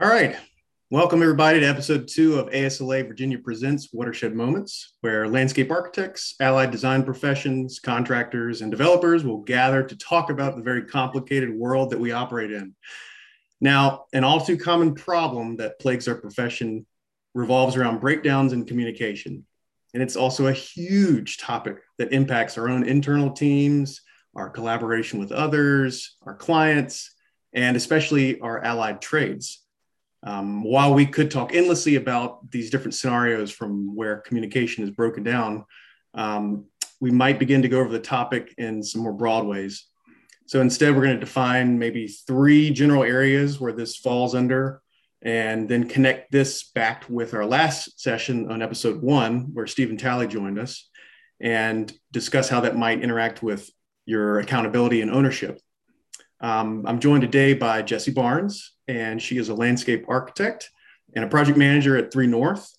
All right. Welcome, everybody, to episode two of ASLA Virginia Presents Watershed Moments, where landscape architects, allied design professions, contractors, and developers will gather to talk about the very complicated world that we operate in. Now, an all too common problem that plagues our profession revolves around breakdowns in communication. And it's also a huge topic that impacts our own internal teams, our collaboration with others, our clients, and especially our allied trades. Um, while we could talk endlessly about these different scenarios from where communication is broken down, um, we might begin to go over the topic in some more broad ways. So instead, we're going to define maybe three general areas where this falls under, and then connect this back with our last session on episode one, where Stephen Talley joined us, and discuss how that might interact with your accountability and ownership. Um, I'm joined today by Jessi Barnes, and she is a landscape architect and a project manager at 3North,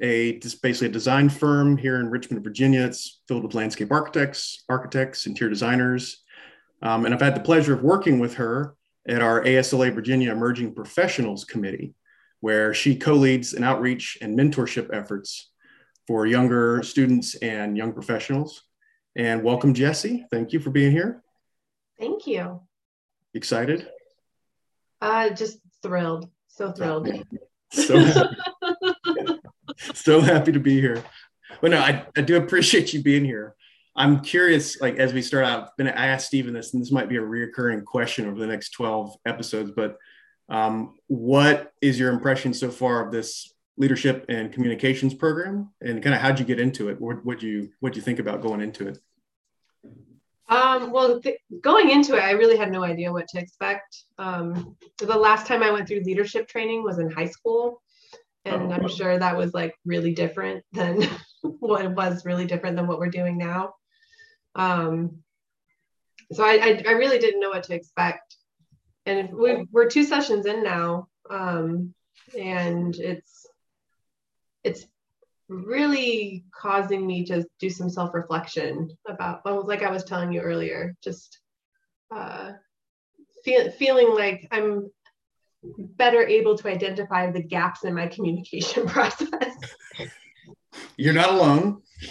a just basically a design firm here in Richmond, Virginia. It's filled with landscape architects, architects, interior designers. Um, and I've had the pleasure of working with her at our ASLA Virginia Emerging Professionals Committee, where she co-leads an outreach and mentorship efforts for younger students and young professionals. And welcome, Jessi. Thank you for being here. Thank you. Excited? Uh, just thrilled. So thrilled. so, happy. so happy to be here. But no, I, I do appreciate you being here. I'm curious, like as we start out, I've been I asked Stephen this, and this might be a reoccurring question over the next 12 episodes, but um, what is your impression so far of this leadership and communications program? And kind of how'd you get into it? What would you what do you think about going into it? Um, well, th- going into it, I really had no idea what to expect. Um, the last time I went through leadership training was in high school, and oh, I'm sure that was like really different than what it was really different than what we're doing now. Um, so I, I, I really didn't know what to expect, and we we're two sessions in now, um, and it's it's really causing me to do some self-reflection about well, like I was telling you earlier, just uh, feel, feeling like I'm better able to identify the gaps in my communication process. You're not alone.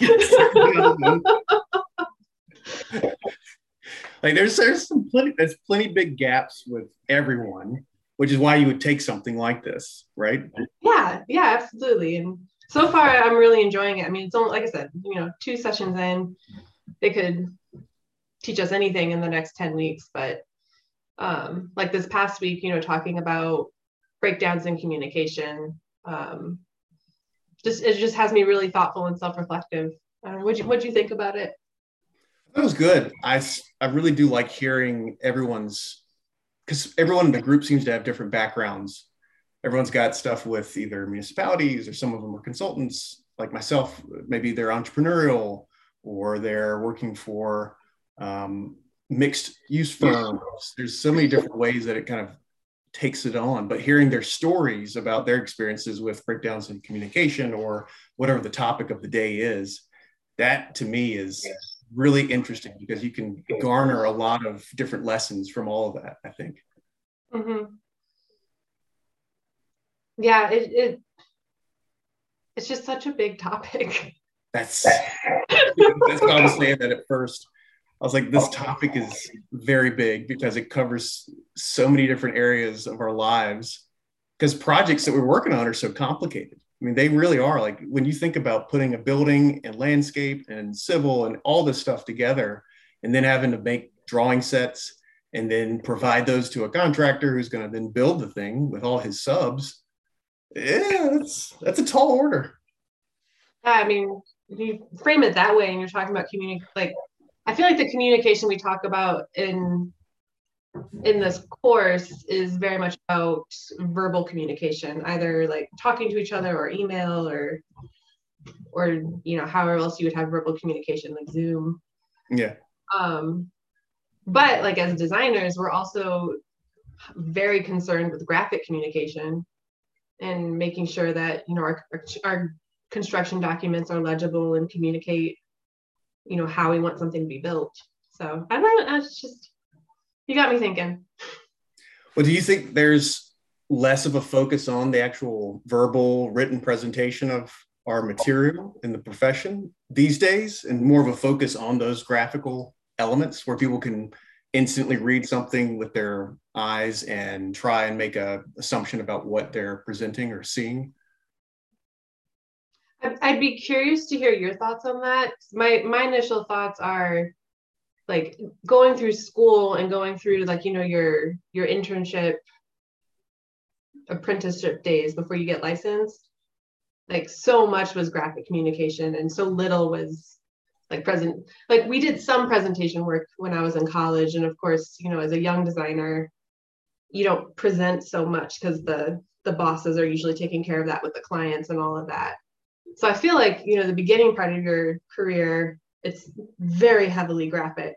like there's there's some plenty there's plenty big gaps with everyone, which is why you would take something like this, right? Yeah, yeah, absolutely. And so far I'm really enjoying it. I mean, it's only like I said, you know, two sessions in, they could teach us anything in the next 10 weeks, but um, like this past week, you know, talking about breakdowns in communication, um, just it just has me really thoughtful and self-reflective. What'd you what'd you think about it? That was good. I I really do like hearing everyone's because everyone in the group seems to have different backgrounds everyone's got stuff with either municipalities or some of them are consultants like myself maybe they're entrepreneurial or they're working for um, mixed use firms. There's so many different ways that it kind of takes it on but hearing their stories about their experiences with breakdowns in communication or whatever the topic of the day is that to me is really interesting because you can garner a lot of different lessons from all of that i think. Mm-hmm yeah it, it it's just such a big topic. That's that's i was saying that at first i was like this topic is very big because it covers so many different areas of our lives. Because projects that we're working on are so complicated. I mean they really are. Like when you think about putting a building and landscape and civil and all this stuff together and then having to make drawing sets and then provide those to a contractor who's going to then build the thing with all his subs yeah, that's that's a tall order. I mean, if you frame it that way, and you're talking about community, like I feel like the communication we talk about in in this course is very much about verbal communication, either like talking to each other or email or or you know however else you would have verbal communication like Zoom. Yeah. Um, but like as designers, we're also very concerned with graphic communication and making sure that you know our, our construction documents are legible and communicate you know how we want something to be built. So i don't know it's just you got me thinking. Well do you think there's less of a focus on the actual verbal written presentation of our material in the profession these days and more of a focus on those graphical elements where people can instantly read something with their eyes and try and make a assumption about what they're presenting or seeing? I'd be curious to hear your thoughts on that. My my initial thoughts are like going through school and going through like you know your your internship apprenticeship days before you get licensed. Like so much was graphic communication and so little was like present like we did some presentation work when i was in college and of course you know as a young designer you don't present so much because the the bosses are usually taking care of that with the clients and all of that. So i feel like you know the beginning part of your career it's very heavily graphic.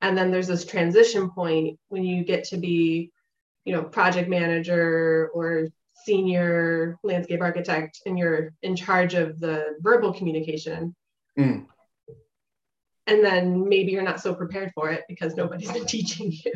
And then there's this transition point when you get to be you know project manager or senior landscape architect and you're in charge of the verbal communication. Mm. and then maybe you're not so prepared for it because nobody's been teaching you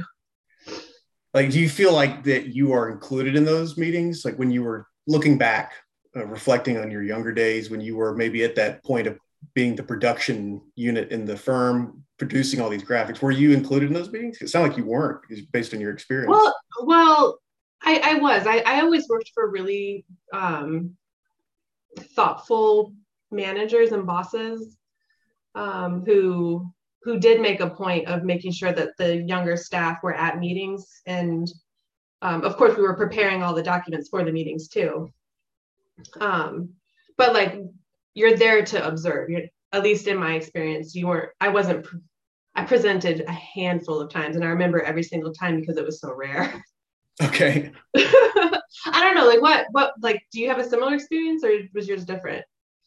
like do you feel like that you are included in those meetings? Like when you were looking back uh, reflecting on your younger days when you were maybe at that point of being the production unit in the firm producing all these graphics were you included in those meetings? It sounded like you weren't based on your experience. Well well i i was. I, I always worked for really um, thoughtful managers and bosses um, who who did make a point of making sure that the younger staff were at meetings and um, of course we were preparing all the documents for the meetings too um, but like you're there to observe. You're, at least in my experience, you weren't. I wasn't. I presented a handful of times, and I remember every single time because it was so rare. Okay. I don't know. Like what? What? Like, do you have a similar experience, or was yours different?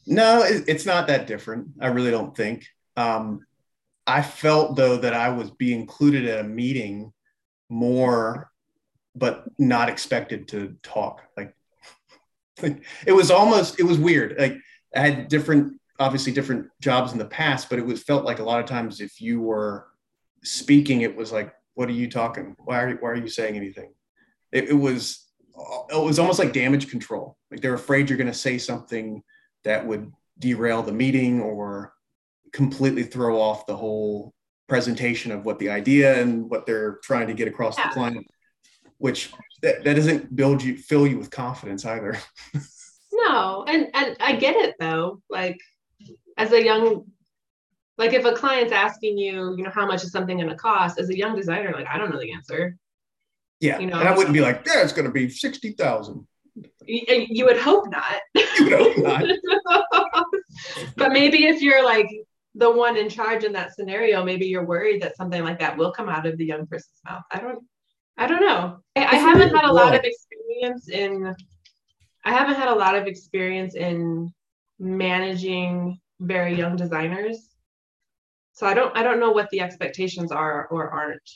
No, it's not that different. I really don't think. Um, I felt though that I was being included at a meeting more, but not expected to talk. Like, like it was almost. It was weird. Like I had different, obviously different jobs in the past, but it was felt like a lot of times if you were speaking, it was like, what are you talking? Why are you, why are you saying anything? It, it was, it was almost like damage control. Like they're afraid you're going to say something that would derail the meeting or completely throw off the whole presentation of what the idea and what they're trying to get across yeah. the client which that, that doesn't build you fill you with confidence either No, and and I get it though. Like as a young like if a client's asking you, you know, how much is something going to cost as a young designer, like I don't know the answer. Yeah. You know, and I wouldn't be like, yeah, it's going to be 60,000. You, you would hope not. You would hope not. but maybe if you're like the one in charge in that scenario, maybe you're worried that something like that will come out of the young person's mouth. I don't, I don't know. I, I haven't had a lot of experience in I haven't had a lot of experience in managing very young designers. So I don't I don't know what the expectations are or aren't.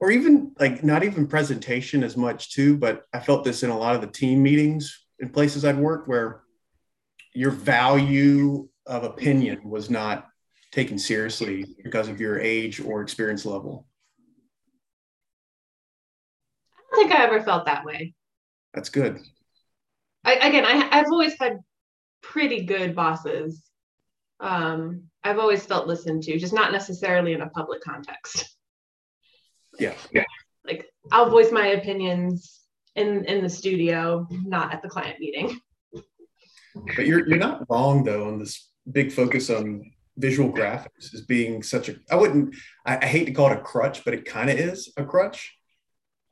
Or even like not even presentation as much too, but I felt this in a lot of the team meetings in places I'd worked where your value of opinion was not taken seriously because of your age or experience level. I don't think I ever felt that way. That's good. I, again, I, I've always had pretty good bosses. Um, I've always felt listened to, just not necessarily in a public context. Yeah. Yeah. Like I'll voice my opinions in in the studio, not at the client meeting. But you're you're not wrong though on this big focus on visual graphics as being such a I wouldn't I, I hate to call it a crutch, but it kind of is a crutch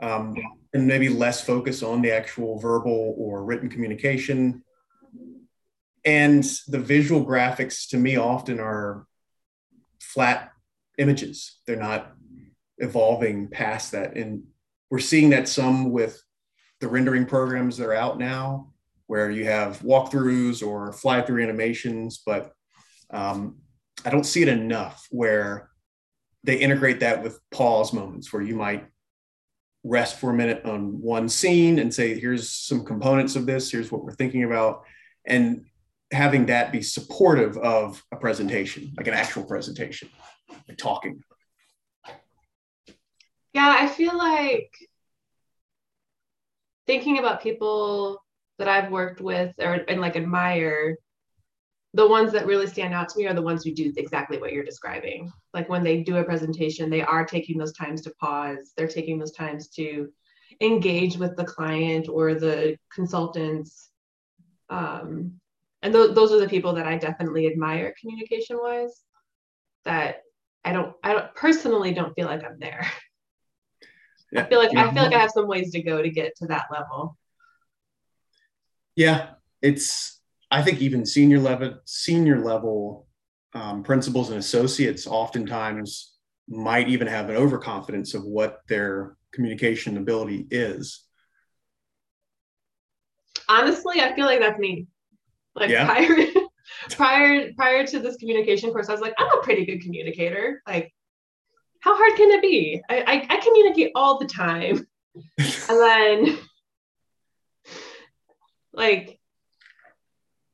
um, and maybe less focus on the actual verbal or written communication. And the visual graphics to me often are flat images. They're not evolving past that. And we're seeing that some with the rendering programs that are out now, where you have walkthroughs or fly through animations, but um, I don't see it enough where they integrate that with pause moments where you might rest for a minute on one scene and say, here's some components of this, here's what we're thinking about, and having that be supportive of a presentation, like an actual presentation, like talking. Yeah, I feel like thinking about people that I've worked with or and like admire, the ones that really stand out to me are the ones who do exactly what you're describing. Like when they do a presentation, they are taking those times to pause. They're taking those times to engage with the client or the consultants. Um, and th- those are the people that I definitely admire communication wise. That I don't, I don't personally don't feel like I'm there. Yeah. I feel like I feel like I have some ways to go to get to that level. Yeah, it's. I think even senior level, senior level um, principals and associates oftentimes might even have an overconfidence of what their communication ability is. Honestly, I feel like that's me. Like yeah. prior prior prior to this communication course, I was like, I'm a pretty good communicator. Like, how hard can it be? I, I, I communicate all the time. and then like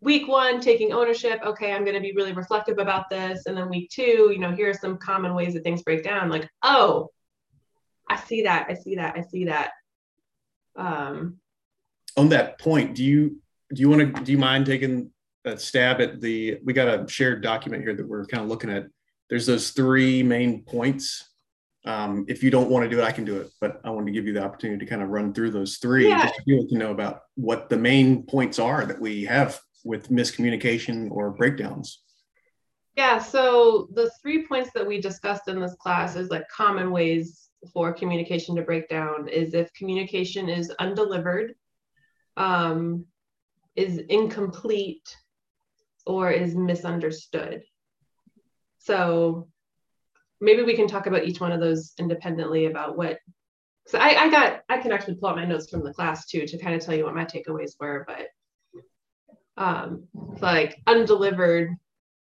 week one taking ownership okay i'm going to be really reflective about this and then week two you know here are some common ways that things break down like oh I see that. I see that. I see that. Um, On that point, do you do you want to do you mind taking a stab at the? We got a shared document here that we're kind of looking at. There's those three main points. Um, if you don't want to do it, I can do it, but I want to give you the opportunity to kind of run through those three yeah. just to to know about what the main points are that we have with miscommunication or breakdowns. Yeah, so the three points that we discussed in this class is like common ways for communication to break down is if communication is undelivered, um, is incomplete, or is misunderstood. So maybe we can talk about each one of those independently about what. So I, I got I can actually pull out my notes from the class too to kind of tell you what my takeaways were, but um, like undelivered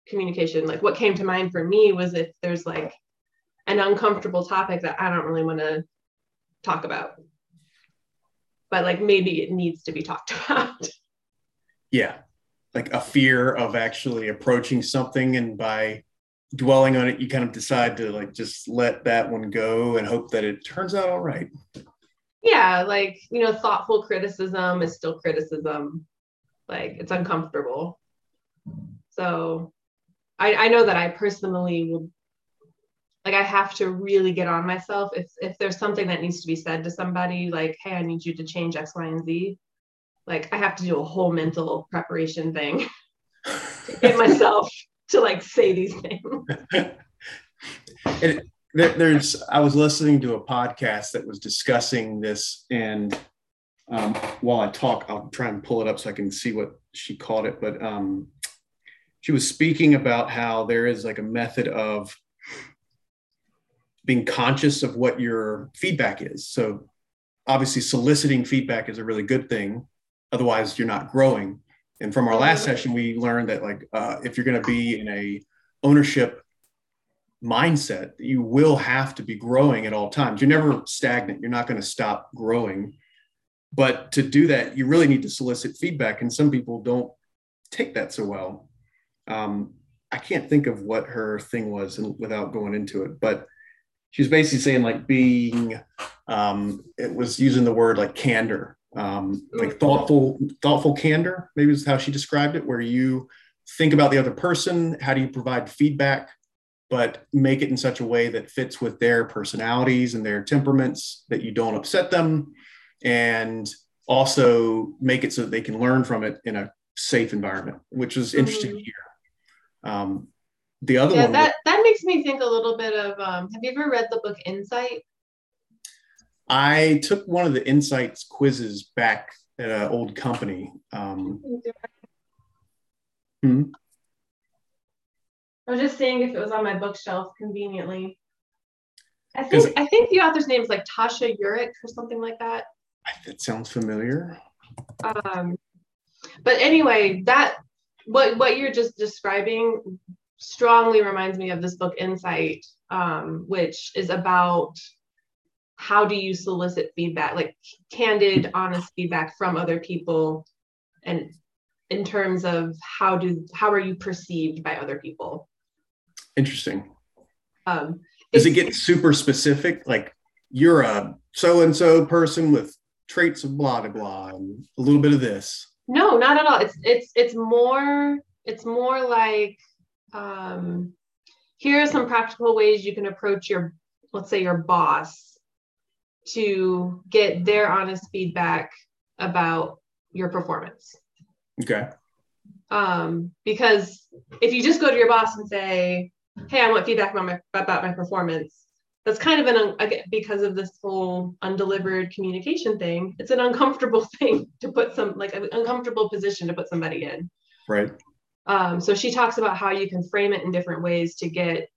communication, like what came to mind for me was if there's like an uncomfortable topic that I don't really want to talk about. But like maybe it needs to be talked about. Yeah. Like a fear of actually approaching something and by dwelling on it, you kind of decide to like just let that one go and hope that it turns out all right. Yeah, like you know, thoughtful criticism is still criticism. Like it's uncomfortable. So I, I know that I personally will like I have to really get on myself. If if there's something that needs to be said to somebody, like, hey, I need you to change X, Y, and Z, like I have to do a whole mental preparation thing to get myself to like say these things. and there's I was listening to a podcast that was discussing this, and um, while I talk, I'll try and pull it up so I can see what she called it. But um, she was speaking about how there is like a method of being conscious of what your feedback is. So obviously soliciting feedback is a really good thing. Otherwise you're not growing. And from our last session, we learned that like uh, if you're going to be in a ownership mindset, you will have to be growing at all times. You're never stagnant. You're not going to stop growing. But to do that, you really need to solicit feedback. And some people don't take that so well. Um, I can't think of what her thing was and without going into it, but she was basically saying like being um, it was using the word like candor um, like thoughtful thoughtful candor maybe is how she described it where you think about the other person how do you provide feedback but make it in such a way that fits with their personalities and their temperaments that you don't upset them and also make it so that they can learn from it in a safe environment which was interesting mm-hmm. to hear um, the other yeah, one that that makes me think a little bit of um, have you ever read the book insight i took one of the insights quizzes back at an old company um, hmm? i was just seeing if it was on my bookshelf conveniently. I think i think the author's name is like tasha eurich or something like that. That sounds familiar. Um, but anyway that what what you're just describing strongly reminds me of this book insight um, which is about how do you solicit feedback like candid honest feedback from other people? And in terms of how do how are you perceived by other people? Interesting. Um, does it get super specific? Like you're a so and so person with traits of blah blah blah and a little bit of this. No, not at all. It's it's it's more it's more like um here are some practical ways you can approach your let's say your boss to get their honest feedback about your performance. Okay. Um, because if you just go to your boss and say, "Hey, I want feedback about my about my performance," that's kind of an because of this whole undelivered communication thing. It's an uncomfortable thing to put some like an uncomfortable position to put somebody in. Right. Um, so she talks about how you can frame it in different ways to get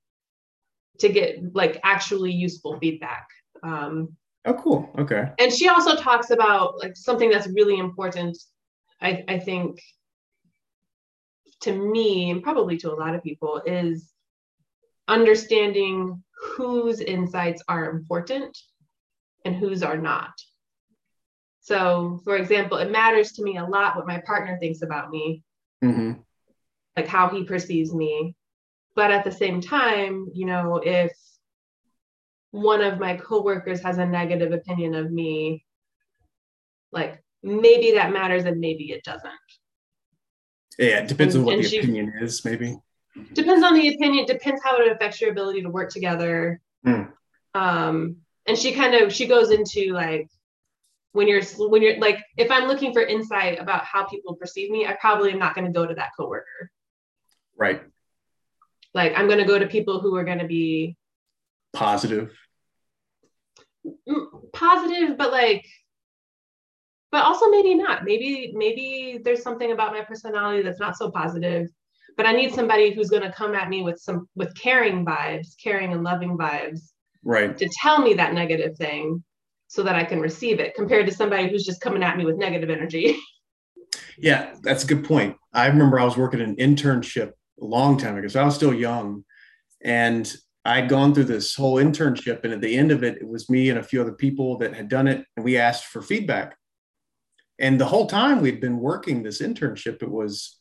to get like actually useful feedback. Um, oh, cool. Okay. And she also talks about like something that's really important. I, I think to me and probably to a lot of people is understanding whose insights are important and whose are not. So, for example, it matters to me a lot what my partner thinks about me, mm-hmm. like how he perceives me. But at the same time, you know, if one of my coworkers has a negative opinion of me, like maybe that matters and maybe it doesn't. Yeah, it depends and, on what the she, opinion is, maybe. Depends on the opinion, depends how it affects your ability to work together. Mm. Um, and she kind of she goes into like when you're when you're like if I'm looking for insight about how people perceive me, I probably am not going to go to that coworker. Right. Like I'm going to go to people who are going to be positive. Mm, positive, but like but also maybe not. Maybe maybe there's something about my personality that's not so positive. But I need somebody who's going to come at me with some with caring vibes, caring and loving vibes, right? To tell me that negative thing, so that I can receive it, compared to somebody who's just coming at me with negative energy. Yeah, that's a good point. I remember I was working an internship a long time ago, so I was still young, and I'd gone through this whole internship, and at the end of it, it was me and a few other people that had done it, and we asked for feedback. And the whole time we'd been working this internship, it was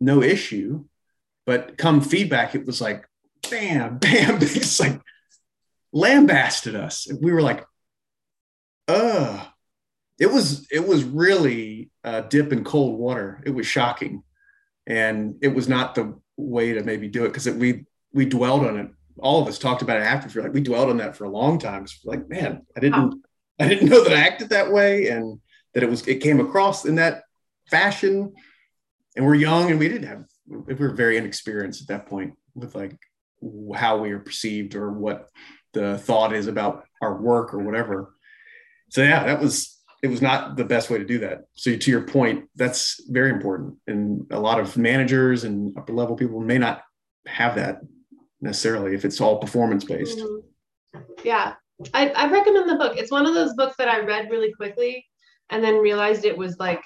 no issue. But come feedback, it was like, bam, bam, it's like lambasted us. We were like, uh, it was it was really a dip in cold water. It was shocking, and it was not the way to maybe do it because we we dwelled on it. All of us talked about it after. Like we dwelled on that for a long time. It's like, man, I didn't I didn't know that I acted that way, and that it was it came across in that fashion and we're young and we didn't have we were very inexperienced at that point with like how we are perceived or what the thought is about our work or whatever so yeah that was it was not the best way to do that so to your point that's very important and a lot of managers and upper level people may not have that necessarily if it's all performance based mm-hmm. yeah I, I recommend the book it's one of those books that i read really quickly and then realized it was like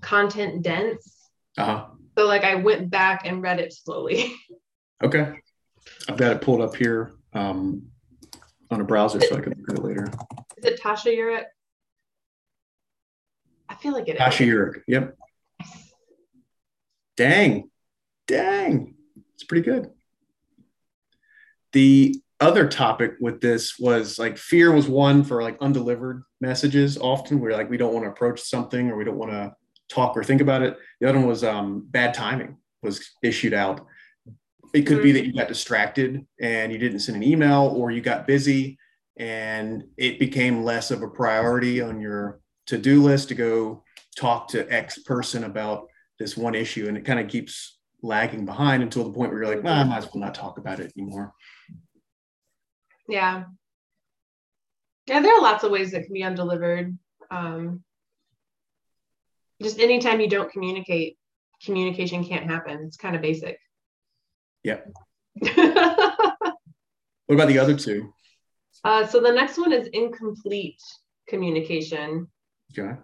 content dense. Uh-huh. So like I went back and read it slowly. Okay. I've got it pulled up here um, on a browser so I can look at it later. Is it Tasha Eurich? I feel like it Tasha Eurich. Yep. Dang. Dang. It's pretty good. The other topic with this was like fear was one for like undelivered messages often where like we don't want to approach something or we don't want to talk or think about it. The other one was um, bad timing was issued out. It could be that you got distracted and you didn't send an email or you got busy and it became less of a priority on your to-do list to go talk to x person about this one issue and it kind of keeps lagging behind until the point where you're like well, i might as well not talk about it anymore yeah. Yeah, there are lots of ways that can be undelivered. Um, just anytime you don't communicate, communication can't happen. It's kind of basic. Yeah. what about the other two? Uh, so the next one is incomplete communication. Okay.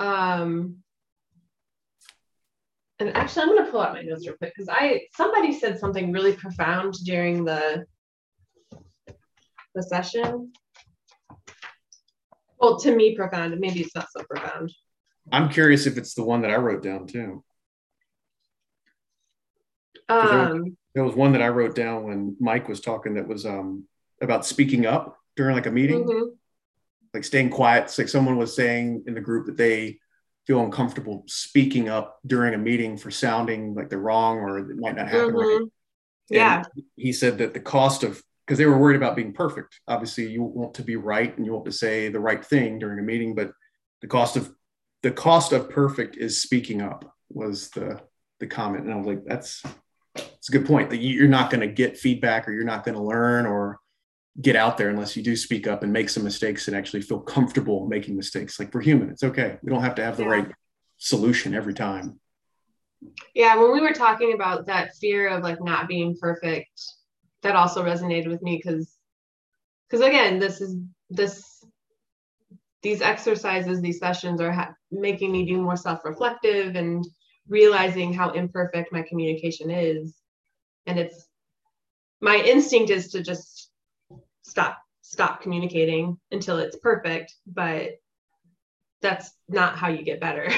Um, and actually, I'm going to pull out my notes real quick because I somebody said something really profound during the the session. Well, to me, profound. Maybe it's not so profound. I'm curious if it's the one that I wrote down too. Um, there, was, there, was, one that I wrote down when Mike was talking that was um, about speaking up during like a meeting. Mm-hmm. like staying quiet. It's like someone was saying in the group that they feel uncomfortable speaking up during a meeting for sounding like they're wrong or it might not happen mm-hmm. right. Yeah. he said that the cost of because they were worried about being perfect. Obviously, you want to be right and you want to say the right thing during a meeting, but the cost of the cost of perfect is speaking up was the the comment, and I was like, that's it's a good point. That you're not going to get feedback or you're not going to learn or get out there unless you do speak up and make some mistakes and actually feel comfortable making mistakes. Like we're human, it's okay. We don't have to have the yeah. right solution every time. Yeah, when we were talking about that fear of like not being perfect, that also resonated with me because because again, this is this these exercises, these sessions are ha- making me do more self-reflective and realizing how imperfect my communication is. And it's my instinct is to just stop stop communicating until it's perfect, but that's not how you get better.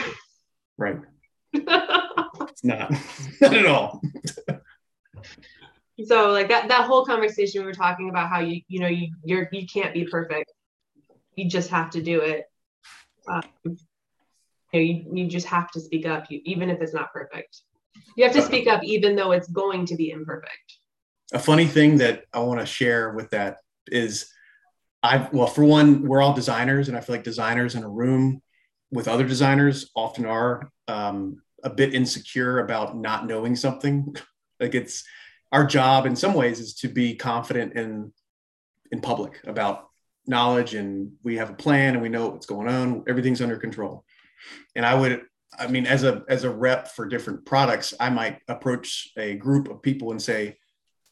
Right. it's not. not at all. so like that that whole conversation we were talking about how you you know you you're you can't be perfect. You just have to do it. Um, you, know, you, you just have to speak up, you, even if it's not perfect. You have to speak up, even though it's going to be imperfect. A funny thing that I want to share with that is I've, well, for one, we're all designers, and I feel like designers in a room with other designers often are um, a bit insecure about not knowing something. like it's our job in some ways is to be confident in in public about knowledge and we have a plan and we know what's going on. Everything's under control. And i would i mean as a as a rep for different products i might approach a group of people and say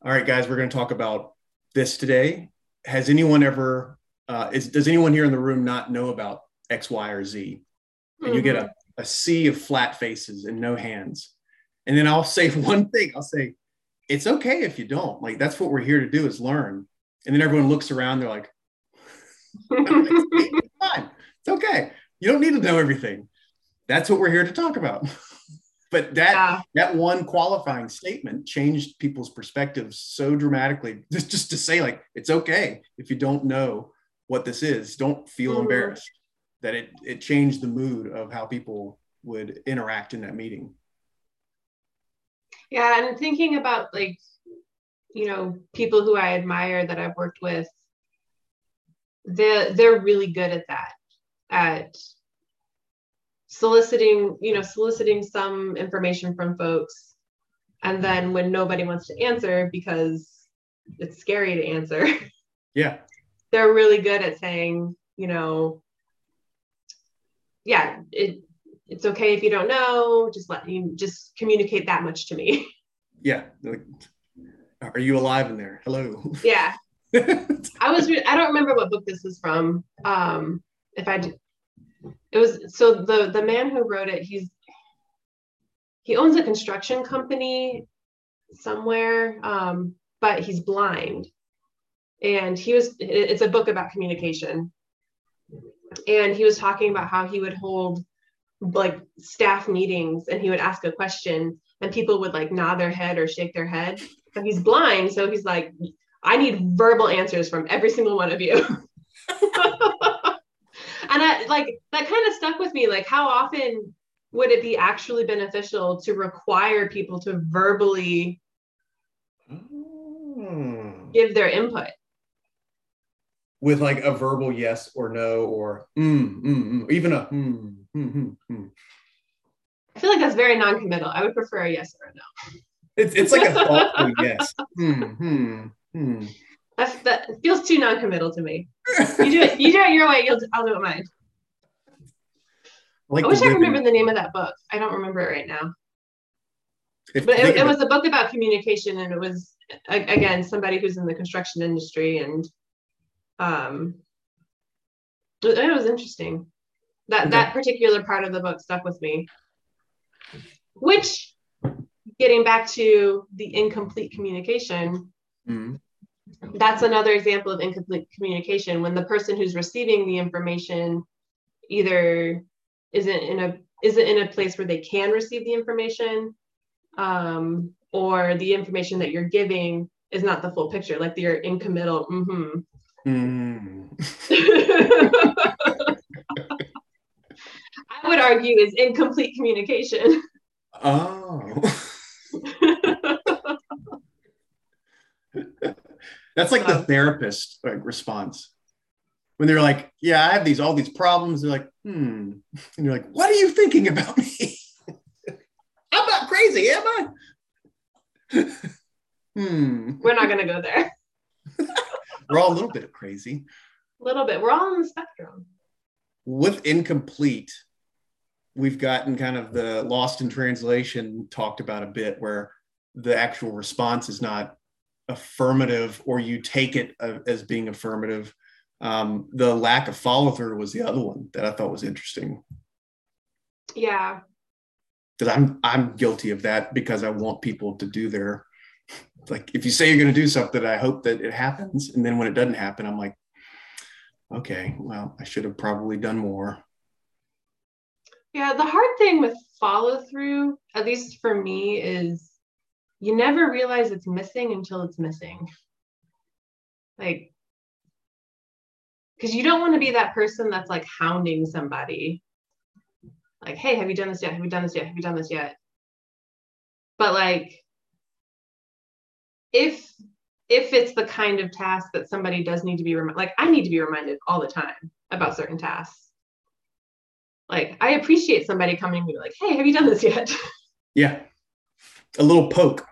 all right guys we're going to talk about this today. Has anyone ever uh, is, does anyone here in the room not know about x y or z? And mm-hmm. you get a, a sea of flat faces and no hands. And then i'll say one thing. I'll say it's okay if you don't. Like that's what we're here to do is learn. And then everyone looks around they're like it's fine. It's okay. You don't need to know everything. That's what we're here to talk about. But that yeah. that one qualifying statement changed people's perspectives so dramatically just just to say like it's okay if you don't know what this is. Don't feel mm-hmm. embarrassed. That it it changed the mood of how people would interact in that meeting yeah and thinking about like you know people who i admire that i've worked with they're they're really good at that at soliciting you know soliciting some information from folks and then when nobody wants to answer because it's scary to answer yeah. they're really good at saying you know yeah it it's okay if you don't know just let you just communicate that much to me. Yeah like, are you alive in there? Hello. Yeah. I was re- i don't remember what book this is from um if i did it was so the the man who wrote it he's he owns a construction company somewhere um but he's blind. And he was it's a book about communication. And he was talking about how he would hold like staff meetings and he would ask a question and people would like nod their head or shake their head. But he's blind so he's like i need verbal answers from every single one of you. And I, like that kind of stuck with me like how often would it be actually beneficial to require people to verbally mm. give their input with like a verbal yes or no or mm, mm, mm, even a mm, mm, mm. I feel like that's very non-committal. I would prefer a yes or a no. It's it's like a thoughtful yes. Hmm, hmm, hmm. That's, that feels too non-committal to me. You do it. You do it your way. You'll, I'll do it mine. Like I wish I remember the name of that book. I don't remember it right now. If but it, it was a book about communication, and it was again somebody who's in the construction industry, and um, it was interesting. That okay. that particular part of the book stuck with me. Which, getting back to the incomplete communication, mm-hmm. that's another example of incomplete communication when the person who's receiving the information either isn't in a isn't in a place where they can receive the information um, or the information that you're giving is not the full picture like you're in committal mm-hmm, Mm. I would argue is incomplete communication. Oh. That's like the therapist like, response. When they're like, "Yeah, I have these all these problems." They're like, "Hmm," and you're like, "What are you thinking about me? I'm not crazy, am I?" hmm. We're not gonna go there. We're all a little bit crazy. A little bit. We're all on the spectrum. With incomplete, we've gotten kind of the lost in translation talked about a bit, where the actual response is not affirmative or you take it as being affirmative. Um, the lack of follow through was the other one that I thought was interesting. Yeah. Because I'm I'm guilty of that because I want people to do their like if you say you're going to do something, I hope that it happens, and then when it doesn't happen, I'm like, okay, well, I should have probably done more. Yeah, the hard thing with follow through, at least for me, is you never realize it's missing until it's missing. Like, because you don't want to be that person that's like hounding somebody. Like, hey, have you done this yet? Have you done this yet? Have you done this yet? But like, if if it's the kind of task that somebody does need to be reminded, like I need to be reminded all the time about certain tasks. Like I appreciate somebody coming to me like, hey, have you done this yet? Yeah. A little poke.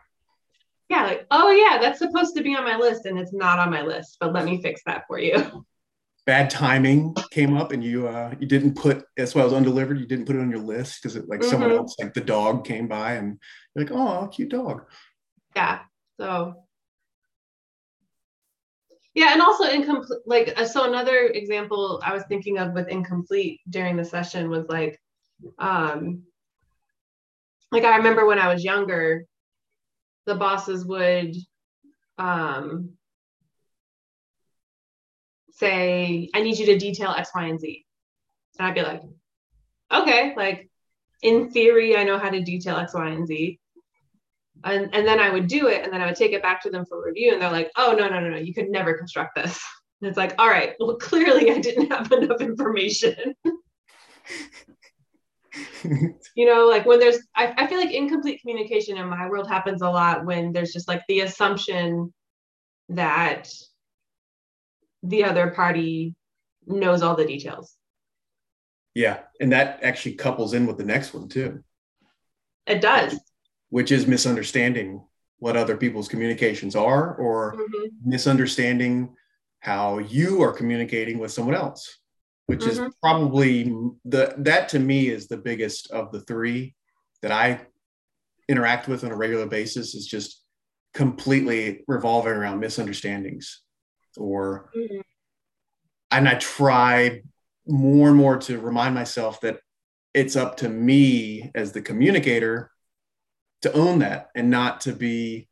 Yeah, like, oh yeah, that's supposed to be on my list and it's not on my list, but let me fix that for you. Bad timing came up and you uh you didn't put that's why it was undelivered. You didn't put it on your list because it like mm-hmm. someone else, like the dog came by and you're like, oh, cute dog. Yeah. So yeah, and also incomplete. Like, uh, so another example I was thinking of with incomplete during the session was like, um, like I remember when I was younger, the bosses would um, say, I need you to detail X, Y, and Z. And I'd be like, okay, like in theory, I know how to detail X, Y, and Z. And, and then I would do it and then I would take it back to them for review and they're like, oh, no, no, no, no, you could never construct this. And it's like, all right, well, clearly I didn't have enough information. you know, like when there's, I, I feel like incomplete communication in my world happens a lot when there's just like the assumption that the other party knows all the details. Yeah. And that actually couples in with the next one too. It does. Which is misunderstanding what other people's communications are or mm-hmm. misunderstanding how you are communicating with someone else which mm-hmm. is probably the that to me is the biggest of the three that I interact with on a regular basis is just completely revolving around misunderstandings or mm-hmm. and I try more and more to remind myself that it's up to me as the communicator to own that and not to be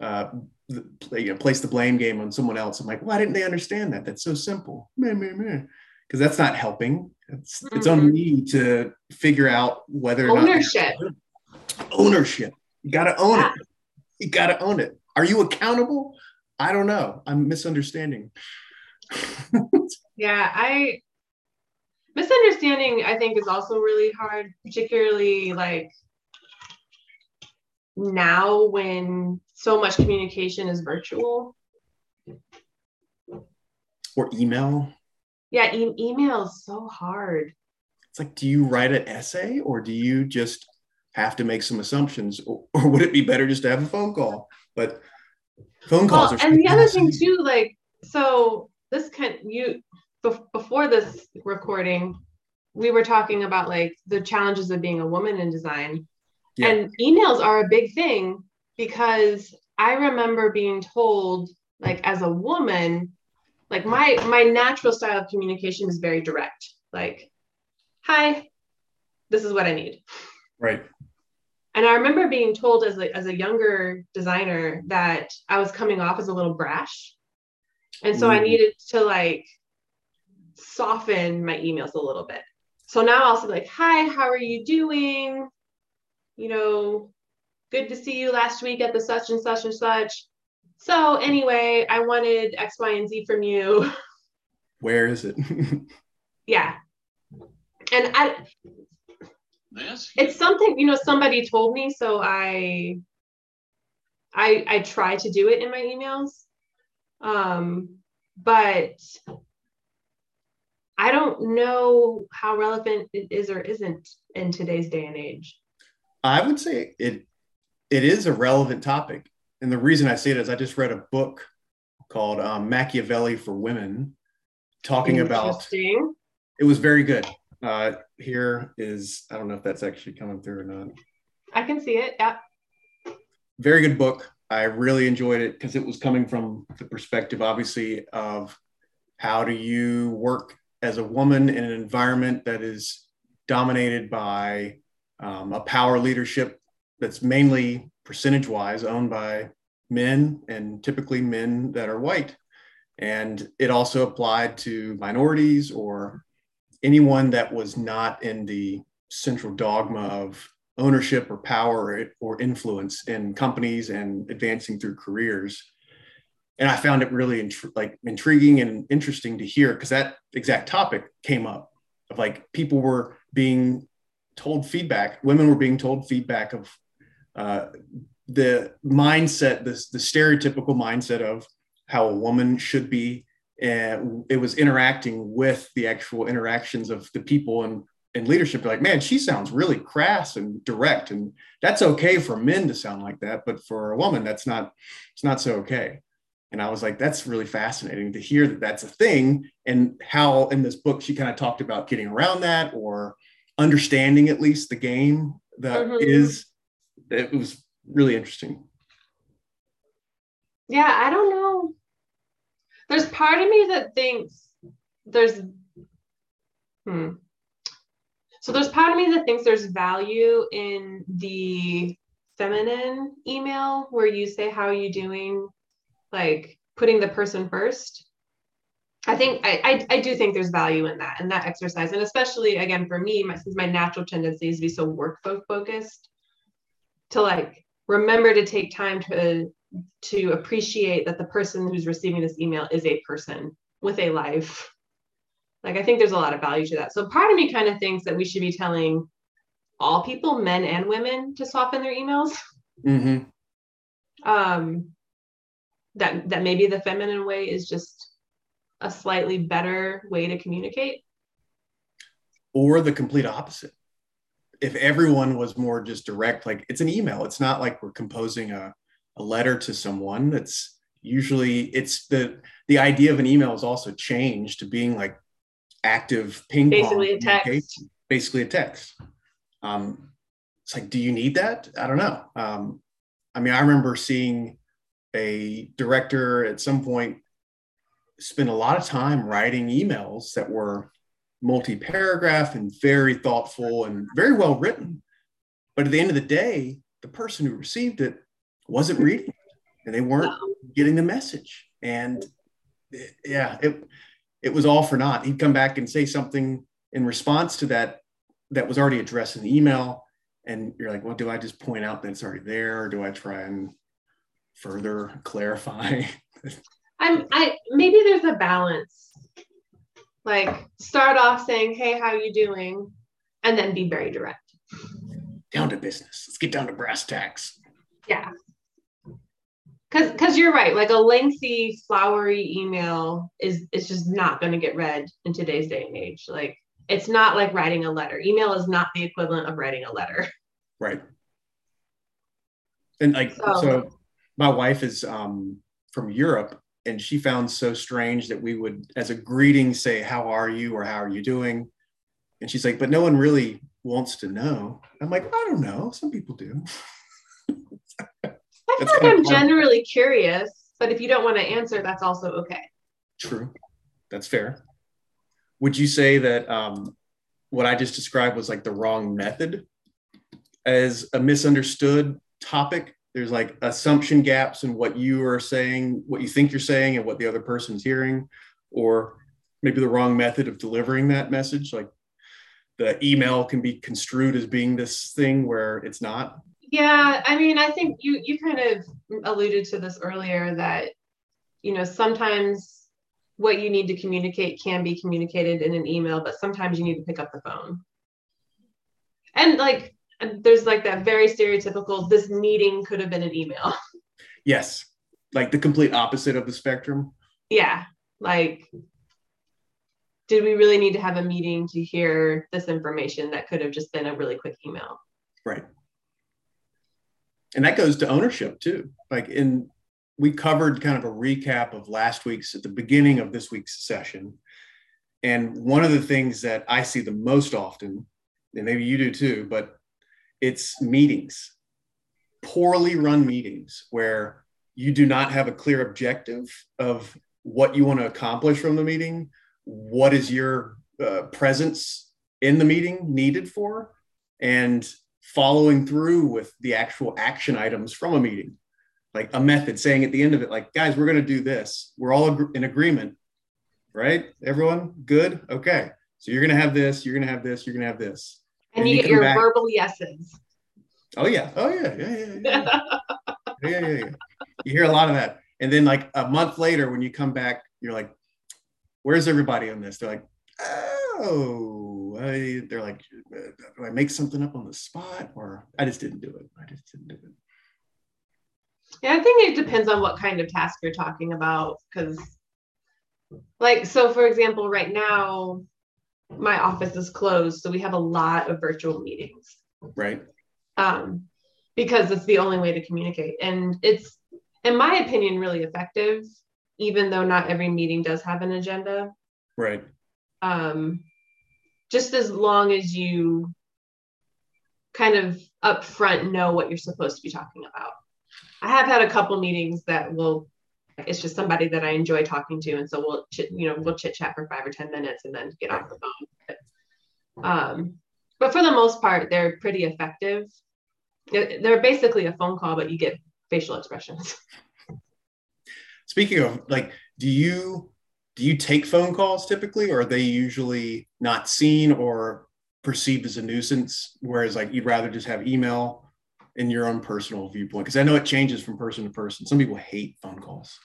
uh, you know, place the blame game on someone else. I'm like, why didn't they understand that? That's so simple. Because that's not helping. It's mm-hmm. it's on me to figure out whether or ownership. ownership. You got to own yeah. it. You got to own it. Are you accountable? I don't know. I'm misunderstanding. yeah, I misunderstanding I think is also really hard, particularly like now when so much communication is virtual or email yeah, e- email is so hard. It's like, do you write an essay or do you just have to make some assumptions, or, or would it be better just to have a phone call? But phone calls well. And the other thing too, like, so this can you before this recording, we were talking about like the challenges of being a woman in design, yeah. and emails are a big thing because I remember being told, like, as a woman, like my my natural style of communication is very direct. Like hi this is what i need. Right. And i remember being told as a, as a younger designer that i was coming off as a little brash. And so mm. i needed to like soften my emails a little bit. So now i'll say like hi how are you doing you know good to see you last week at the such and such and such So anyway, I wanted X, Y, and Z from you. Where is it? yeah. And I it's something, you know, somebody told me, so I I I try to do it in my emails. Um, but I don't know how relevant it is or isn't in today's day and age. I would say it it is a relevant topic. And the reason I say it is I just read a book called um, Machiavelli for Women, talking about it was very good. Uh, here is I don't know if that's actually coming through or not. I can see it. Yeah. Very good book. I really enjoyed it because it was coming from the perspective, obviously, of how do you work as a woman in an environment that is dominated by um, a power leadership that's mainly percentage wise owned by men and typically men that are white. And it also applied to minorities or anyone that was not in the central dogma of ownership or power or influence in companies and advancing through careers. And I found it really int- like intriguing and interesting to hear because that exact topic came up of like people were being told feedback, women were being told feedback of uh, the mindset, this the stereotypical mindset of how a woman should be. And it was interacting with the actual interactions of the people and in leadership. Like, man, she sounds really crass and direct, and that's okay for men to sound like that, but for a woman, that's not. It's not so okay. And I was like, that's really fascinating to hear that that's a thing, and how in this book she kind of talked about getting around that or understanding at least the game that mm-hmm. is. It was really interesting. Yeah, I don't know. There's part of me that thinks there's hmm. So there's part of me that thinks there's value in the feminine email where you say how are you doing like putting the person first i think I, I, I do think there's value in that and that exercise. And especially again for me my, since my natural tendency is to be so work focused to like remember to take time to to appreciate that the person who's receiving this email is a person with a life. Like i think there's a lot of value to that. So part of me kind of thinks that we should be telling all people men and women to soften their emails. Mm-hmm. um that that maybe the feminine way is just a slightly better way to communicate or the complete opposite if everyone was more just direct, like it's an email, it's not like we're composing a, a letter to someone. that's usually it's the the idea of an email is also changed to being like active ping basically a text. Basically a text. Um, it's like, do you need that? I don't know. Um, I mean, I remember seeing a director at some point spend a lot of time writing emails that were multi-paragraph and very thoughtful and very well written. But at the end of the day, the person who received it wasn't reading it and they weren't getting the message. And it, yeah, it it was all for naught. He'd come back and say something in response to that that was already addressed in the email. And you're like, well, do I just point out that it's already there or do I try and further clarify? I'm I maybe there's a balance like start off saying, "Hey, how you doing?" and then be very direct. Down to business. Let's get down to brass tacks. Yeah. Cause because you're right, like a lengthy, flowery email is it's just not gonna get read in today's day and age. Like it's not like writing a letter. Email is not the equivalent of writing a letter. Right. And like so, so my wife is um from Europe and she found so strange that we would as a greeting say how are you? or how are you doing? And she's like but no one really wants to know. I'm like i don't know. Some people do. I feel like i'm generally curious but if you don't want to answer that's also okay. True. That's fair. Would you say that um, what i just described was like the wrong method as a misunderstood topic there's like assumption gaps in what you are saying, what you think you're saying, and what the other person's hearing, or maybe the wrong method of delivering that message. Like the email can be construed as being this thing where it's not. Yeah, I mean, I think you you kind of alluded to this earlier that you know sometimes what you need to communicate can be communicated in an email, but sometimes you need to pick up the phone. And like there's like that very stereotypical this meeting could have been an email. Yes. Like the complete opposite of the spectrum. Yeah. Like did we really need to have a meeting to hear this information that could have just been a really quick email? Right. And that goes to ownership too. Like in we covered kind of a recap of last week's at the beginning of this week's session. And one of the things that I see the most often, and maybe you do too, but it's meetings, poorly run meetings where you do not have a clear objective of what you want to accomplish from the meeting, what is your uh, presence in the meeting needed for, and following through with the actual action items from a meeting. Like a method saying at the end of it like guys we're going to do this. We're all in agreement. Right? Everyone? Good? Okay. So you're going to have this you're going to have this you're going to have this and, and you, you get your back. verbal yeses oh yeah oh yeah yeah yeah yeah. yeah, yeah, yeah. you hear a lot of that and then like a month later when you come back you're like where's everybody on this they're like oh I, they're like do i make something up on the spot or i just didn't do it i just didn't do it yeah, I think it depends on what kind of task you're talking about. Because, like, so for example, right now, my office is closed. So we have a lot of virtual meetings. Right. Um, because it's the only way to communicate. And it's, in my opinion, really effective, even though not every meeting does have an agenda. Right. Um, just as long as you kind of upfront know what you're supposed to be talking about. I have had a couple meetings that will it's just somebody that I enjoy talking to, and so we'll chit, you know we'll chit chat for five or ten minutes and then get off the phone. But, um, but for the most part, they're pretty effective. They're basically a phone call, but you get facial expressions. Speaking of like, do you do you take phone calls typically, or are they usually not seen or perceived as a nuisance? Whereas like you'd rather just have email in your own personal viewpoint? Because I know it changes from person to person. Some people hate phone calls.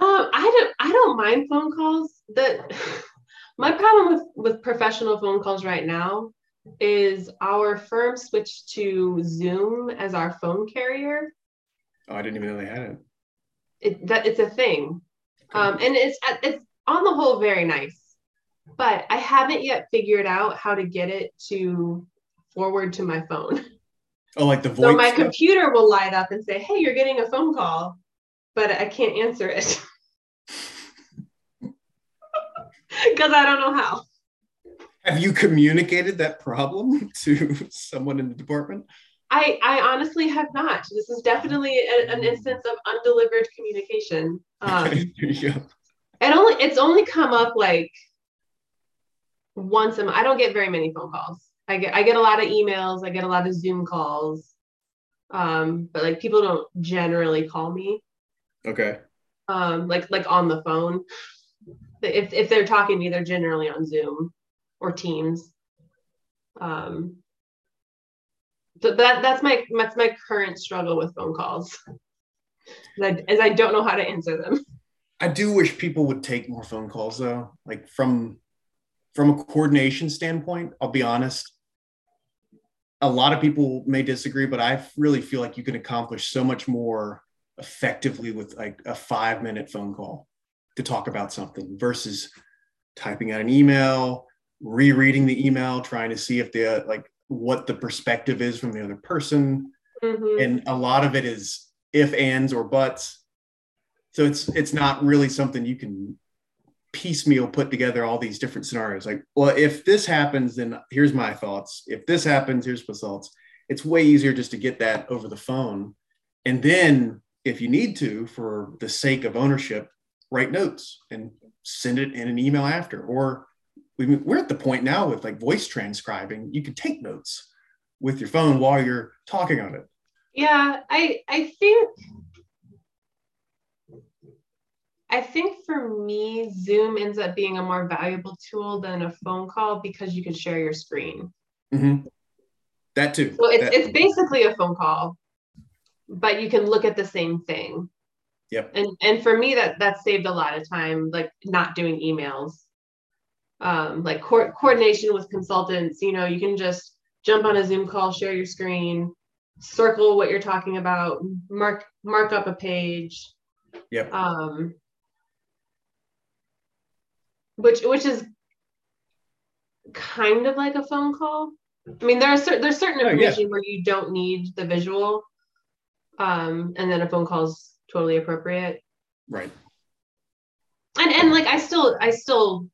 Um, I don't. I don't mind phone calls. That my problem with with professional phone calls right now is our firm switched to Zoom as our phone carrier. Oh, I didn't even know they had it. It that it's a thing, okay. um, and it's it's on the whole very nice, but I haven't yet figured out how to get it to forward to my phone. Oh, like the voice. So my stuff? computer will light up and say, "Hey, you're getting a phone call," but I can't answer it because I don't know how. Have you communicated that problem to someone in the department? I, I honestly have not. This is definitely a, an instance of undelivered communication. Um, okay, it only it's only come up like once a month. I don't get very many phone calls. I get I get a lot of emails, I get a lot of Zoom calls. Um, but like people don't generally call me. Okay. Um, like like on the phone. If if they're talking to me, they're generally on Zoom or Teams. Um, so that that's my that's my current struggle with phone calls. As I, as I don't know how to answer them. I do wish people would take more phone calls though. Like from from a coordination standpoint, I'll be honest, a lot of people may disagree, but I really feel like you can accomplish so much more effectively with like a five minute phone call to talk about something versus typing out an email, rereading the email, trying to see if the like what the perspective is from the other person. Mm-hmm. And a lot of it is if, ands, or buts. So it's it's not really something you can piecemeal put together all these different scenarios. Like, well, if this happens, then here's my thoughts. If this happens, here's my thoughts. It's way easier just to get that over the phone. And then, if you need to, for the sake of ownership, write notes and send it in an email after. Or we're at the point now with like voice transcribing, you can take notes with your phone while you're talking on it. Yeah, I I think I think for me, Zoom ends up being a more valuable tool than a phone call because you can share your screen. Mm-hmm. That too. So it's That- it's basically a phone call, but you can look at the same thing. Yep. And and for me that that saved a lot of time, like not doing emails. Um, like co- coordination with consultants, you know, you can just jump on a Zoom call, share your screen, circle what you're talking about, mark mark up a page. Yep. Um, which which is kind of like a phone call. I mean, there are cer- there's certain Oh, yeah. where you don't need the visual, um, and then a phone call is totally appropriate. right. And and like I still I still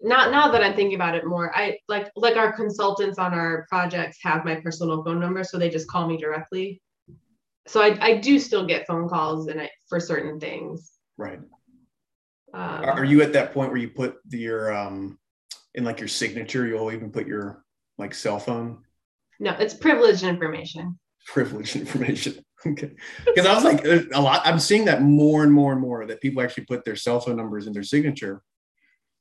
not now that I'm thinking about it more, I like like our consultants on our projects have my personal phone number, so they just call me directly. So I I do still get phone calls and I, for certain things. Right. Um, Are you at that point where you put the- your um in like your signature, you'll even put your like cell phone no, it's privileged information. Privileged information? Okay. Because I was like uh, a lot, I'm seeing that more and more and more that people actually put their cell phone numbers in their signature.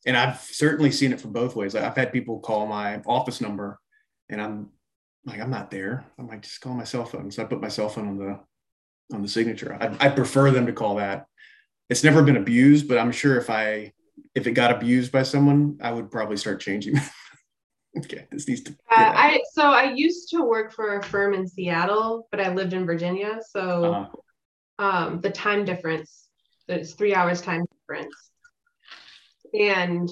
And I've certainly seen it from both ways. I've had people call my office number and I'm like, I'm not there. I'm like, just call my cell phone. So I put my cell phone on the on the signature. I, I prefer them to call that. It's never been abused, but I'm sure if I if it got abused by someone, I would probably start changing. okay, this needs to. Uh. I so I used to work for a firm in Seattle, but I lived in Virginia, so Uh, um, the time difference, it's three hours time difference, and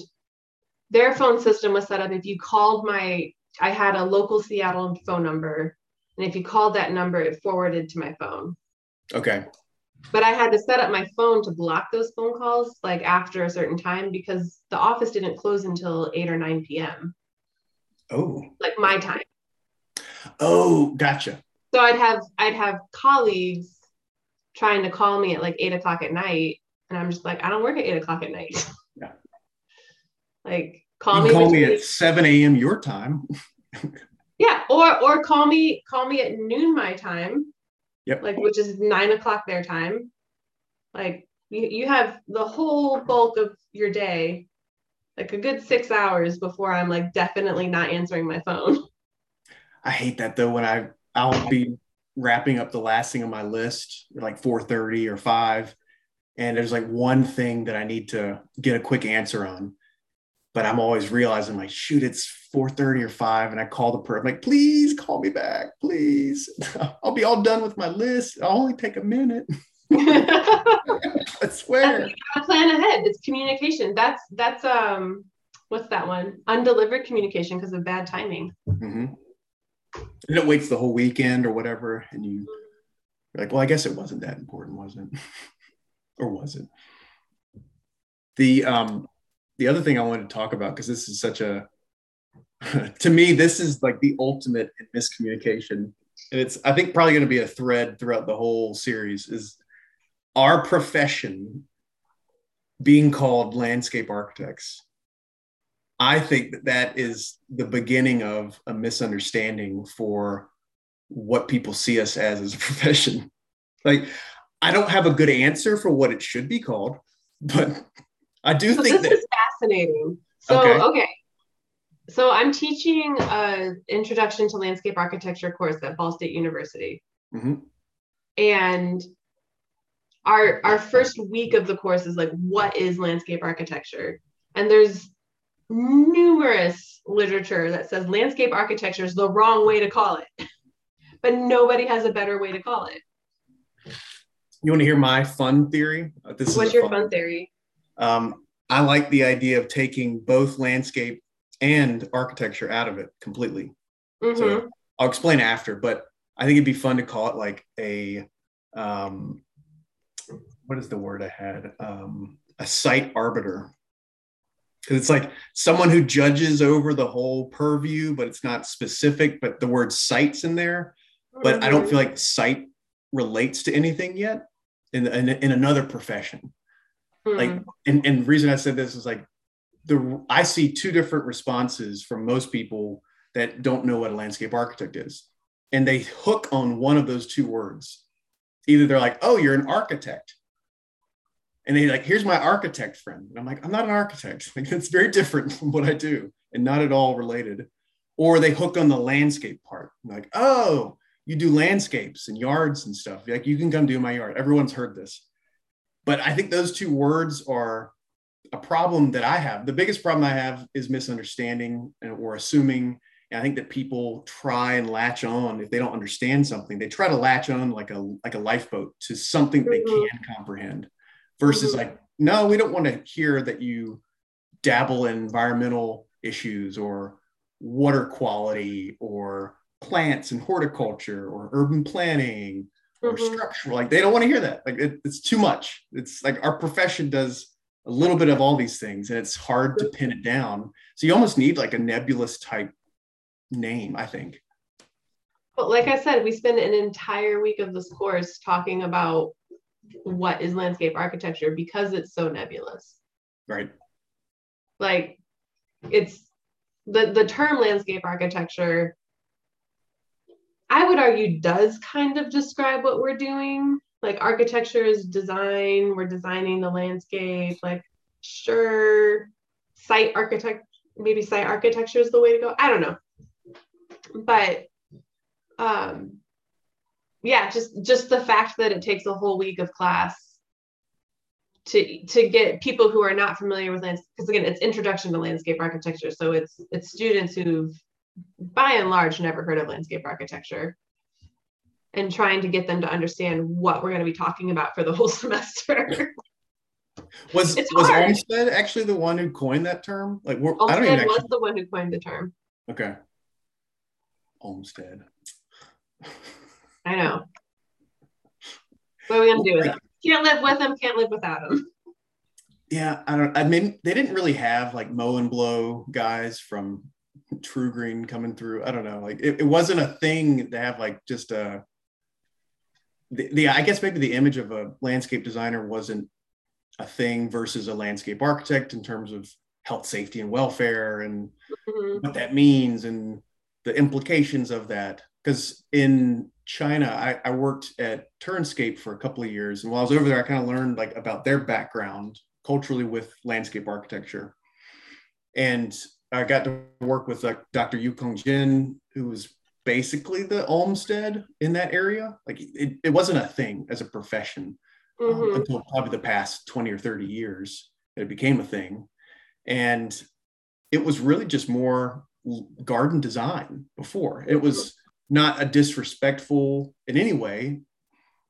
their phone system was set up. If you called my, I had a local Seattle phone number, and if you called that number, it forwarded to my phone. okay. But I had to set up my phone to block those phone calls like after a certain time because the office didn't close until eight or nine p.m. Oh. like my time. Oh, gotcha. so I'd have I'd have colleagues trying to call me at like eight o'clock at night, and I'm just like, I don't work at eight o'clock at night. Yeah. like call you me, call me at 7 a.m. your time. yeah, or or call me call me at noon my time, Yep. like which is nine o'clock their time. Like you you have the whole bulk of your day, like a good six hours before I'm like definitely not answering my phone. I hate that though when I I'll be wrapping up the last thing on my list like 4:30 or 5 and there's like one thing that I need to get a quick answer on but I'm always realizing like shoot it's 4:30 or 5 and I call the person like please call me back please. I'll be all done with my list. I'll only take a minute I swear gotta plan ahead. It's communication. That's that's um what's that one? Undelivered communication because of bad timing. Mhm. and it waits the whole weekend or whatever and you you're like well i guess it wasn't that important was it or was it the um the other thing i wanted to talk about because this is such a to me this is like the ultimate in miscommunication and it's i think probably going to be a thread throughout the whole series is our profession being called landscape architects I think that that is the beginning of a misunderstanding for what people see us as as a profession. Like, I don't have a good answer for what it should be called, but I do So think this that is fascinating. So Okay. okay. So I'm teaching a introduction to landscape architecture course at Ball State University. Mhm. And our our first week of the course is like what is landscape architecture? And there's numerous literature that says landscape architecture is the wrong way to call it. But nobody has a better way to call it. you want to hear my fun theory. Uh, This What's is your fun theory? Um, I like the idea of taking both landscape and architecture out of it completely. Mhm. So I'll explain after, but I think it'd be fun to call it like a um, what is the word I had? Um, a site arbiter. Because it's like someone who judges over the whole purview, but it's not specific, but the word sites in there. But I don't feel like site relates to anything yet in, in, in another profession like Mhm. and, and the reason i said this is like the i see two different responses from most people that don't know what a landscape architect is and they hook on one of those two words either they're like oh you're an architect and they like here's my architect friend. And i'm like i'm not an architect. Like it's very different from what i do and not at all related. Or they hook on the landscape part. Like oh you do landscapes and yards and stuff. Like you can come do my yard. Everyone's heard this. But i think those two words are a problem that i have. The biggest problem i have is misunderstanding or assuming. And i think that people try and latch on if they don't understand something. They try to latch on like a like a lifeboat to something mm-hmm. they can comprehend versus mm-hmm. like no we don't want to hear that you dabble in environmental issues or water quality or plants and horticulture or urban planning or mm-hmm. structural like they don't want to hear that. Like it, it's too much. It's like our profession does a little bit of all these things and it's hard to pin it down. So you almost need like a nebulous type name i think. But like i said we spend an entire week of this course talking about what is landscape architecture because it's so nebulous. Right. Like it's the the term landscape architecture i would argue does kind of describe what we're doing. Like architecture is design. We're designing the landscape. Like sure site architect maybe site architecture is the way to go. I don't know. But um yeah just just the fact that it takes a whole week of class to to get people who are not familiar with landscape because again it's introduction to landscape architecture. So it's it's students who've by and large never heard of landscape architecture and trying to get them to understand what we're going to be talking about for the whole semester. Was it's was hard. Olmsted actually the one who coined that term? Like Olmsted I don't even was the one who coined the term. Okay. Olmsted I know what are we going to do with it can't live with him, can't live without him. Yeah, I don't. I mean, they didn't really have like mow and blow guys from TruGreen coming through. I don't know. Like it, it wasn't a thing to have like just a. The, the I guess maybe the image of a landscape designer wasn't a thing versus a landscape architect in terms of health, safety, and welfare and mm-hmm. what that means and the implications of that. Because in China, I, I, worked at Turenscape for a couple of years, and while I was over there, I kind of learned like about their background culturally with landscape architecture, and I got to work with like Dr. Yu Kongjian, who was basically the Olmsted in that area. Like it, it wasn't a thing as a profession um, mm-hmm. um, until probably the past twenty or thirty years that it became a thing, and it was really just more garden design before. It was not a disrespectful in any way,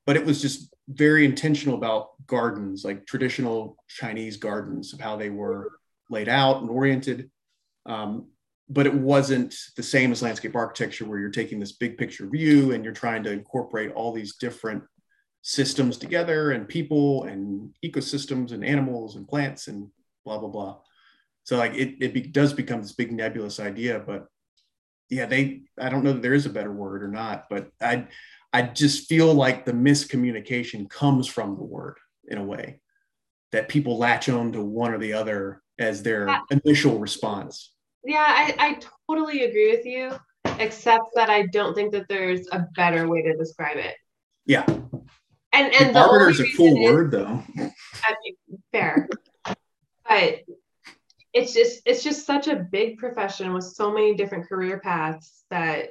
but it was just very intentional about gardens, like traditional Chinese gardens, of how they were laid out and oriented. Um, but it wasn't the same as landscape architecture, where you're taking this big picture view and you're trying to incorporate all these different systems together and people and ecosystems and animals and plants and blah blah blah. So like it, it be, does become this big nebulous idea, but yeah, they I don't know that there is a better word or not, but I I just feel like the miscommunication comes from the word in a way that people latch on to one or the other as their yeah. initial response. Yeah, I, I totally agree with you, except that I don't think that there's a better way to describe it. Yeah. And and the is a cool is, word though. I mean, fair. But it's just it's just such a big profession with so many different career paths that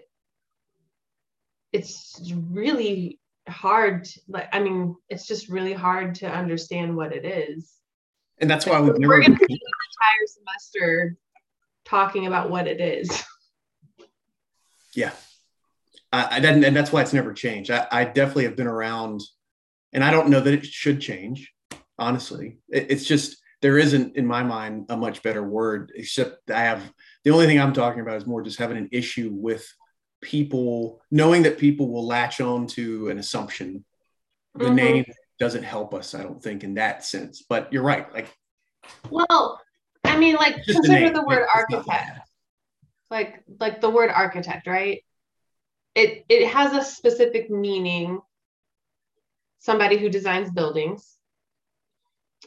it's really hard like i mean it's just really hard to understand what it is. And that's why we've never we're going to spend an entire semester talking about what it is. Yeah. I, I didn't and that's why it's never changed. I, I definitely have been around and i don't know that it should change honestly. It, it's just there isn't in my mind a much better word except i have the only thing i'm talking about is more just having an issue with people knowing that people will latch on to an assumption. The mm-hmm. name doesn't help us i don't think in that sense but you're right like well i mean like consider the, the word architect. like like the word architect right? It it has a specific meaning. Somebody who designs buildings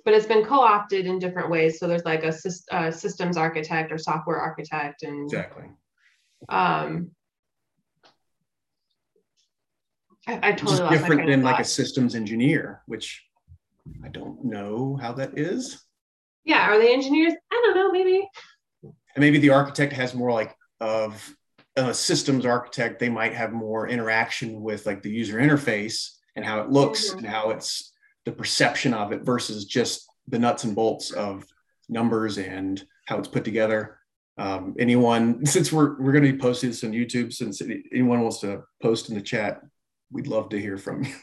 but it's been co-opted in different ways. So there's like a uh, systems architect or software architect, and exactly. Um, I, I totally different than like a systems engineer, which I don't know how that is. Yeah, are they engineers? I don't know, maybe. And maybe the architect has more like of a systems architect, they might have more interaction with like the user interface and how it looks mm-hmm. and how it's the perception of it versus just the nuts and bolts of numbers and how it's put together. Um, anyone, since we're we're going to be posting this on YouTube, since anyone wants to post in the chat, we'd love to hear from you.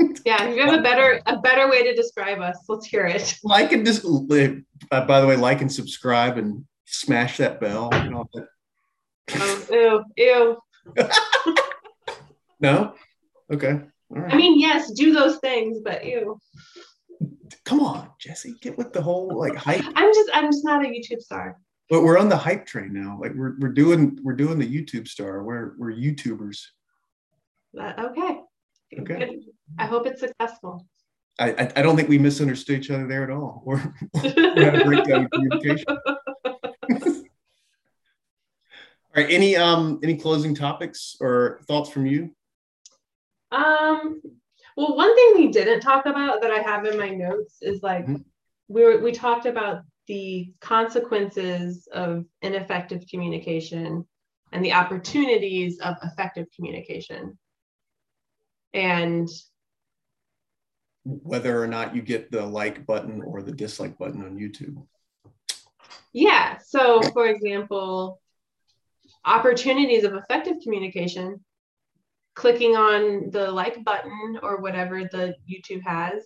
yeah, if you have a better a better way to describe us, let's hear it. Like and just uh, by the way, like and subscribe and smash that bell and all that. Oh, ew, ew. no? Okay. I mean, yes, do those things, but you. Come on, Jessi, get with the whole like hype. I'm just I'm just not a YouTube star. But we're on the hype train now. Like we're we're doing we're doing the YouTube star. We're we're YouTubers. Okay. Okay. Good. I hope it's successful. I, I, don't think we misunderstood each other there at all. We're, we had a breakdown in communication. all right. Any um any closing topics or thoughts from you? Um. Well, one thing we didn't talk about that I have in my notes is like mm-hmm. we were we talked about the consequences of ineffective communication and the opportunities of effective communication. And whether or not you get the like button or the dislike button on YouTube. Yeah. So, for example, opportunities of effective communication, clicking on the like button or whatever the YouTube has,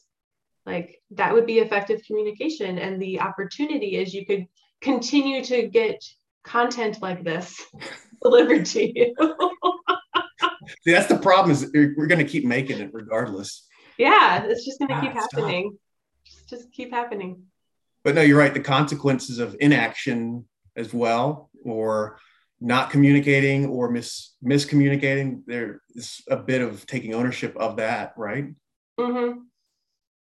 like that would be effective communication. And the opportunity is you could continue to get content like this delivered to you. See, that's the problem is we're going to keep making it regardless. Yeah, it's just going to ah, keep happening. Just, just keep happening. But no, you're right. The consequences of inaction as well, or not communicating or mis miscommunicating, there is a bit of taking ownership of that, right? Mm-hmm.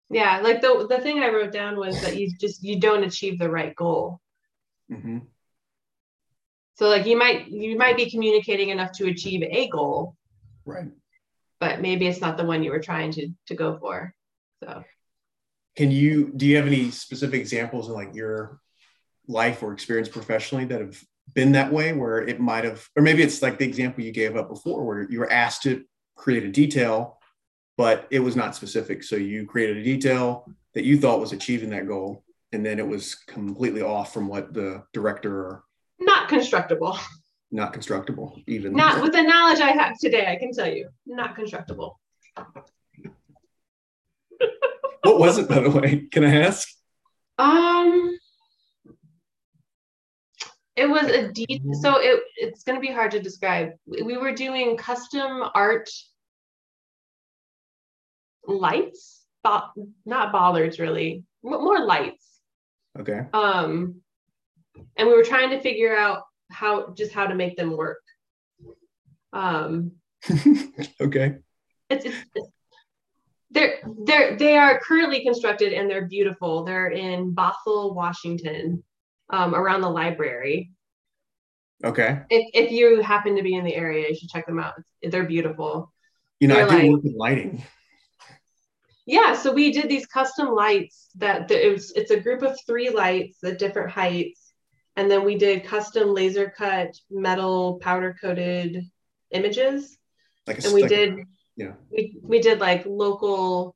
Yeah, like the the thing I wrote down was that you just you don't achieve the right goal. Mm-hmm. So like you might you might be communicating enough to achieve a goal, right? But maybe it's not the one you were trying to to go for. So, can you do you have any specific examples in like your life or experience professionally that have been that way, where it might have, or maybe it's like the example you gave up before, where you were asked to create a detail but it was not specific. So you created a detail that you thought was achieving that goal, and then it was completely off from what the director or not constructible. Not constructible, even. Not with the knowledge I have today, I can tell you, not constructible. what was it, by the way? Can I ask? Um, it was a deep. So it it's going to be hard to describe. We were doing custom art lights, bo- not bollards really, more lights. Okay. Um, and we were trying to figure out how just how to make them work. Um, okay. It's, it's, it's they're they're they are currently constructed and they're beautiful. They're in Bothell, Washington, um, around the library. Okay. If if you happen to be in the area, you should check them out. They're beautiful. You know, they're I do like, work with lighting yeah so we did these custom lights that it was, it's a group of three lights at different heights and then we did custom laser cut metal powder coated images like a, and we like did yeah we, we did like local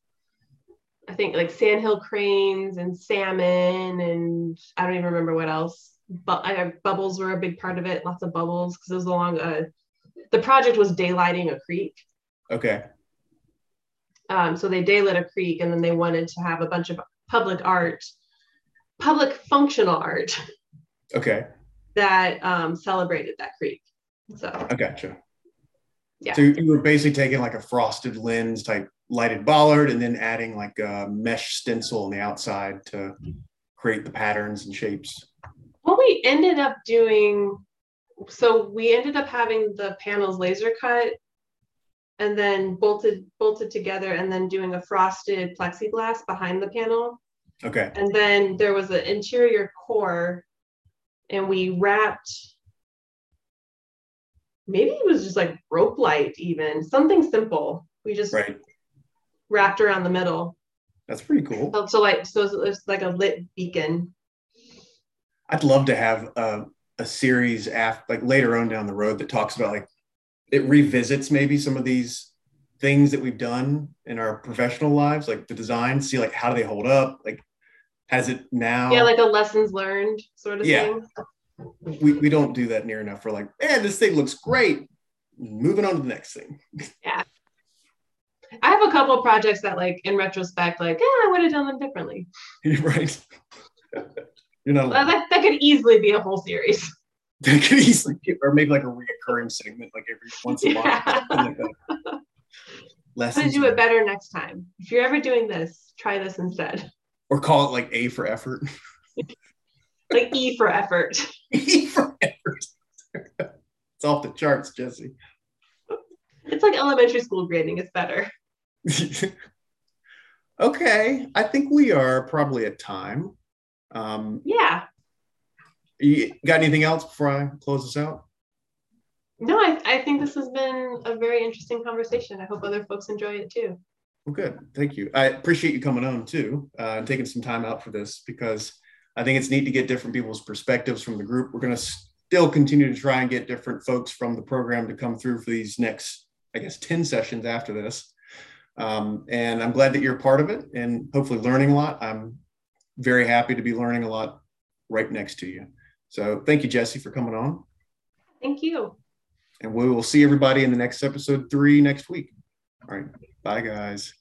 i think like sandhill cranes and salmon and i don't even remember what else but uh, bubbles were a big part of it lots of bubbles because it was along a the project was daylighting a creek okay um, so they daylit a creek and then they wanted to have a bunch of public art, public functional art. Okay. That um, celebrated that creek. So I gotcha. Yeah. So you were basically taking like a frosted lens type lighted bollard and then adding like a mesh stencil on the outside to create the patterns and shapes. What we ended up doing, so we ended up having the panels laser cut and then bolted bolted together and then doing a frosted plexiglass behind the panel. Okay. And then there was an interior core and we wrapped maybe it was just like rope light even something simple. We just right. Wrapped around the middle. That's pretty cool. So, so like so it's like a lit beacon. I'd love to have a a series after like later on down the road that talks about like it revisits maybe some of these things that we've done in our professional lives, like the design, see like how do they hold up? Like has it now? Yeah, like a lessons learned sort of yeah. thing. We, we don't do that near enough. We're like, man, this thing looks great. Moving on to the next thing. Yeah. I have a couple projects that like in retrospect, like, yeah, I would have done them differently. right. You're not well, that, that could easily be a whole series. That could easily be, or maybe like a reoccurring segment, like every once in a while. Like Lessons. To do it better next time. If you're ever doing this, try this instead. Or call it like A for effort. like E for effort. E for effort. it's off the charts, Jessi. It's like elementary school grading. It's better. okay. I think we are probably at time. Um, yeah. You got anything else before I close this out? No, I, I think this has been a very interesting conversation. I hope other folks enjoy it too. Well, good. Thank you. I appreciate you coming on too uh, and taking some time out for this because I think it's neat to get different people's perspectives from the group. We're going to still continue to try and get different folks from the program to come through for these next, I guess, 10 sessions after this. Um, and I'm glad that you're part of it and hopefully learning a lot. I'm very happy to be learning a lot right next to you. So thank you, Jessi, for coming on. Thank you. And we will see everybody in the next episode three next week. All right. Bye, guys.